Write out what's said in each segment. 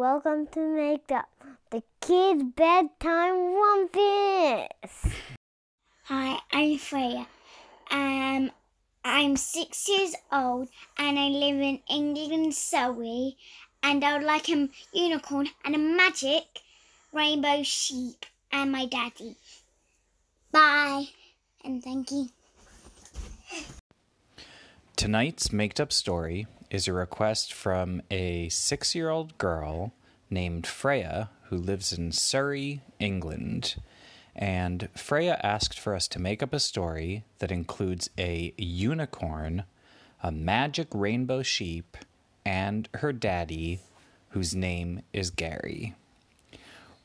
Welcome to Make Up, the kids' bedtime rumpus. Hi, I'm Freya. Um, I'm six years old and I live in England, Surrey. And I would like a unicorn and a magic rainbow sheep and my daddy. Bye and thank you. Tonight's made up story is a request from a six year old girl named Freya who lives in Surrey, England. And Freya asked for us to make up a story that includes a unicorn, a magic rainbow sheep, and her daddy, whose name is Gary.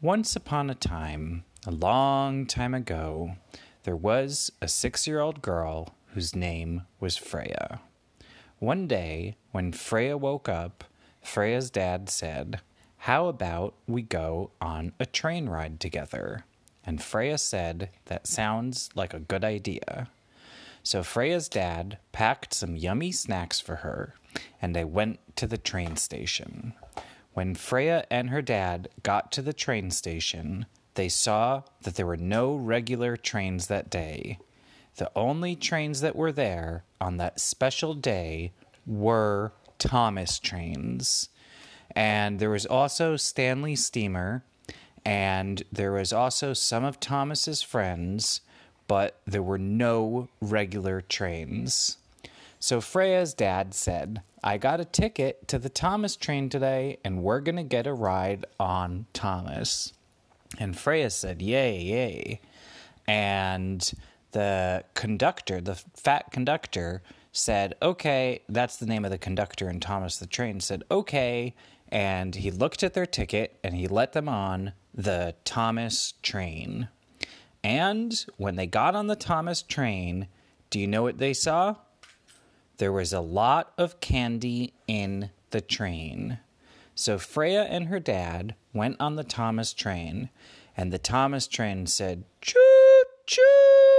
Once upon a time, a long time ago, there was a six year old girl whose name was Freya. One day, when Freya woke up, Freya's dad said, How about we go on a train ride together? And Freya said, That sounds like a good idea. So Freya's dad packed some yummy snacks for her, and they went to the train station. When Freya and her dad got to the train station, they saw that there were no regular trains that day. The only trains that were there on that special day were Thomas trains. And there was also Stanley Steamer, and there was also some of Thomas's friends, but there were no regular trains. So Freya's dad said, I got a ticket to the Thomas train today, and we're going to get a ride on Thomas. And Freya said, Yay, yay. And the conductor, the fat conductor, said, Okay, that's the name of the conductor. And Thomas the train said, Okay. And he looked at their ticket and he let them on the Thomas train. And when they got on the Thomas train, do you know what they saw? There was a lot of candy in the train. So Freya and her dad went on the Thomas train, and the Thomas train said, Choo, choo,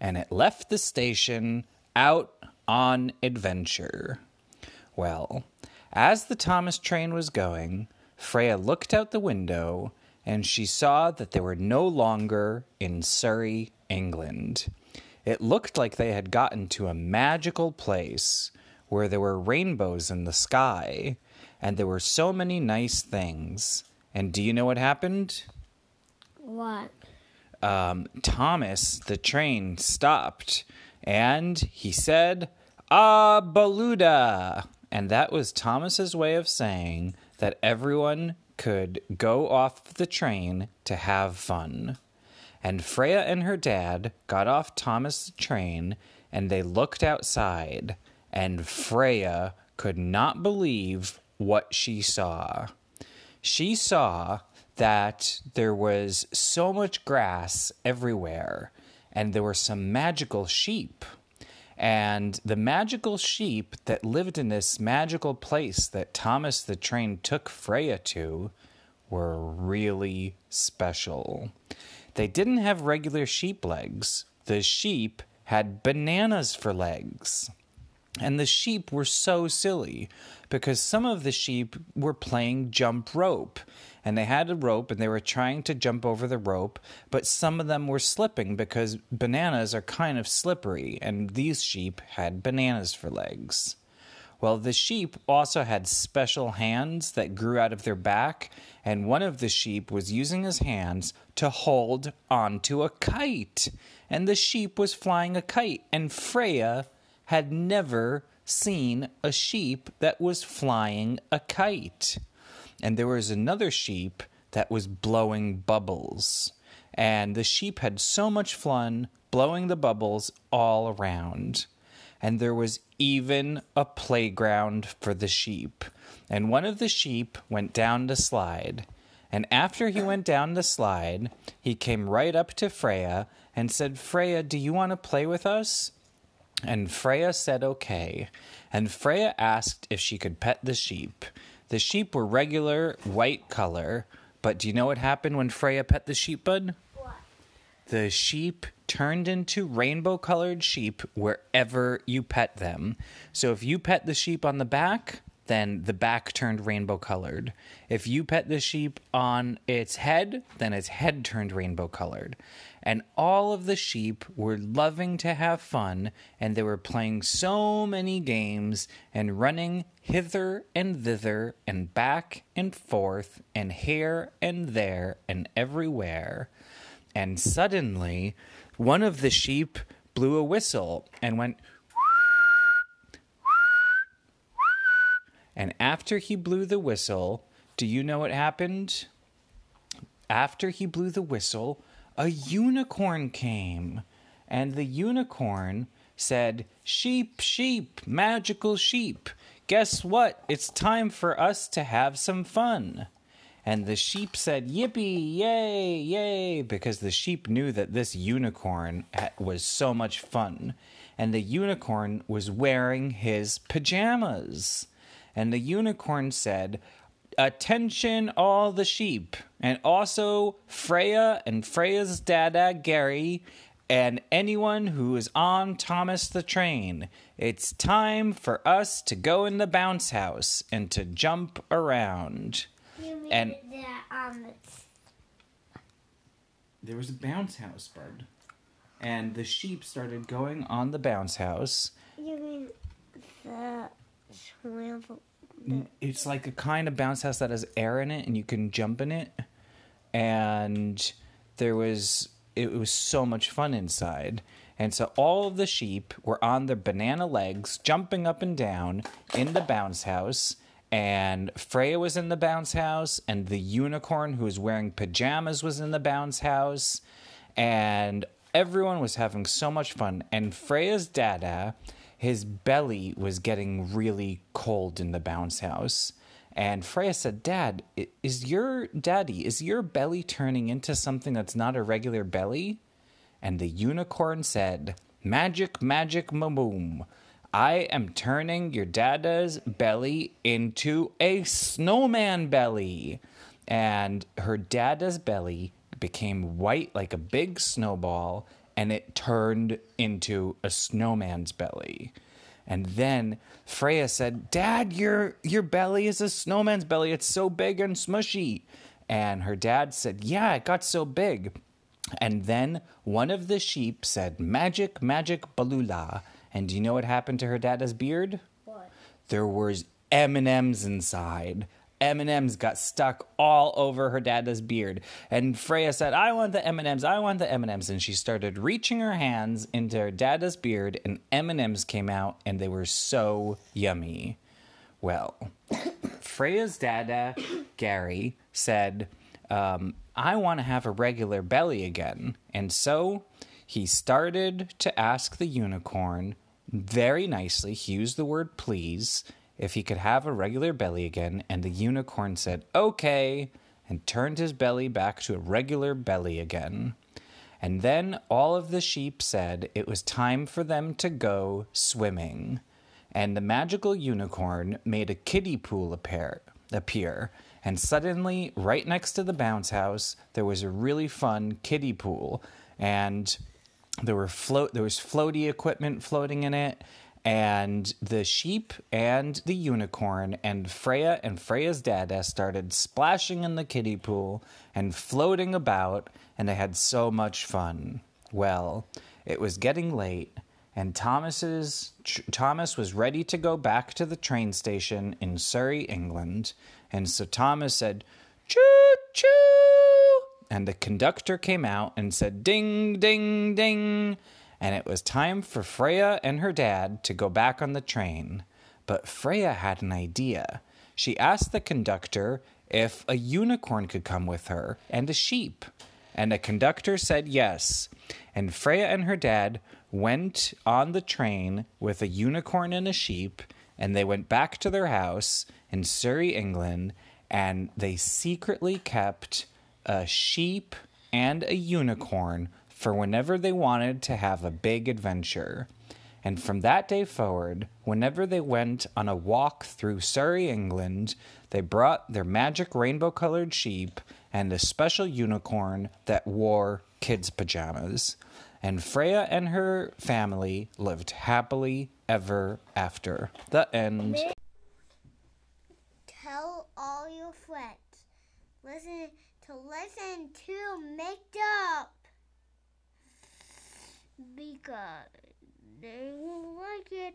And it left the station out on adventure. Well, as the Thomas train was going, Freya looked out the window and she saw that they were no longer in Surrey, England. It looked like they had gotten to a magical place where there were rainbows in the sky and there were so many nice things. And do you know what happened? What? Um, Thomas, the train, stopped and he said, Ah, Baluda! And that was Thomas's way of saying that everyone could go off the train to have fun. And Freya and her dad got off Thomas' train and they looked outside, and Freya could not believe what she saw. She saw that there was so much grass everywhere, and there were some magical sheep. And the magical sheep that lived in this magical place that Thomas the Train took Freya to were really special. They didn't have regular sheep legs, the sheep had bananas for legs. And the sheep were so silly because some of the sheep were playing jump rope and they had a rope and they were trying to jump over the rope, but some of them were slipping because bananas are kind of slippery and these sheep had bananas for legs. Well, the sheep also had special hands that grew out of their back, and one of the sheep was using his hands to hold onto a kite. And the sheep was flying a kite, and Freya had never seen a sheep that was flying a kite. And there was another sheep that was blowing bubbles. And the sheep had so much fun blowing the bubbles all around. And there was even a playground for the sheep. And one of the sheep went down the slide. And after he went down the slide, he came right up to Freya and said, Freya, do you want to play with us? And Freya said okay. And Freya asked if she could pet the sheep. The sheep were regular white color, but do you know what happened when Freya pet the sheep, bud? What? The sheep turned into rainbow colored sheep wherever you pet them. So if you pet the sheep on the back, then the back turned rainbow colored. If you pet the sheep on its head, then its head turned rainbow colored. And all of the sheep were loving to have fun, and they were playing so many games and running hither and thither and back and forth and here and there and everywhere. And suddenly, one of the sheep blew a whistle and went. And after he blew the whistle, do you know what happened? After he blew the whistle, a unicorn came. And the unicorn said, Sheep, sheep, magical sheep. Guess what? It's time for us to have some fun. And the sheep said, Yippee, yay, yay, because the sheep knew that this unicorn was so much fun. And the unicorn was wearing his pajamas. And the unicorn said, Attention, all the sheep, and also Freya and Freya's dada, Gary, and anyone who is on Thomas the train. It's time for us to go in the bounce house and to jump around. And um, there was a bounce house, Bud. And the sheep started going on the bounce house. you mean the swivel? It's like a kind of bounce house that has air in it and you can jump in it. And there was it was so much fun inside. And so all of the sheep were on their banana legs, jumping up and down in the bounce house. And Freya was in the bounce house, and the unicorn who was wearing pajamas was in the bounce house. And everyone was having so much fun. And Freya's dada, his belly was getting really cold in the bounce house. And Freya said, Dad, is your daddy, is your belly turning into something that's not a regular belly? And the unicorn said, Magic, magic, maboom. I am turning your dada's belly into a snowman belly. And her dada's belly became white like a big snowball and it turned into a snowman's belly. And then Freya said, "Dad, your your belly is a snowman's belly. It's so big and smushy." And her dad said, "Yeah, it got so big." And then one of the sheep said, "Magic, magic, balula." And do you know what happened to her dad's beard? What? There was M&Ms inside. M&Ms got stuck all over her dada's beard. And Freya said, "I want the M&Ms. I want the M&Ms." And she started reaching her hands into her dada's beard and M&Ms came out and they were so yummy. Well, Freya's dada, Gary, said, um, I want to have a regular belly again. And so he started to ask the unicorn very nicely, he used the word please, if he could have a regular belly again. And the unicorn said, okay, and turned his belly back to a regular belly again. And then all of the sheep said it was time for them to go swimming. And the magical unicorn made a kiddie pool appear, appear. And suddenly, right next to the bounce house, there was a really fun kiddie pool. And there were float there was floaty equipment floating in it and the sheep and the unicorn and Freya and Freya's dada started splashing in the kiddie pool and floating about and they had so much fun. Well, it was getting late and Thomas's tr- Thomas was ready to go back to the train station in Surrey, England, and so Thomas said, "Choo choo!" And the conductor came out and said, "Ding ding ding." And it was time for Freya and her dad to go back on the train. But Freya had an idea. She asked the conductor if a unicorn could come with her and a sheep. And the conductor said yes. And Freya and her dad went on the train with a unicorn and a sheep, and they went back to their house in Surrey, England, and they secretly kept a sheep and a unicorn for whenever they wanted to have a big adventure. And from that day forward, whenever they went on a walk through Surrey, England, they brought their magic rainbow colored sheep and a special unicorn that wore kids' pajamas. And Freya and her family lived happily ever after. The end. Tell all your friends. Listen to listen to Make Up because they will like it.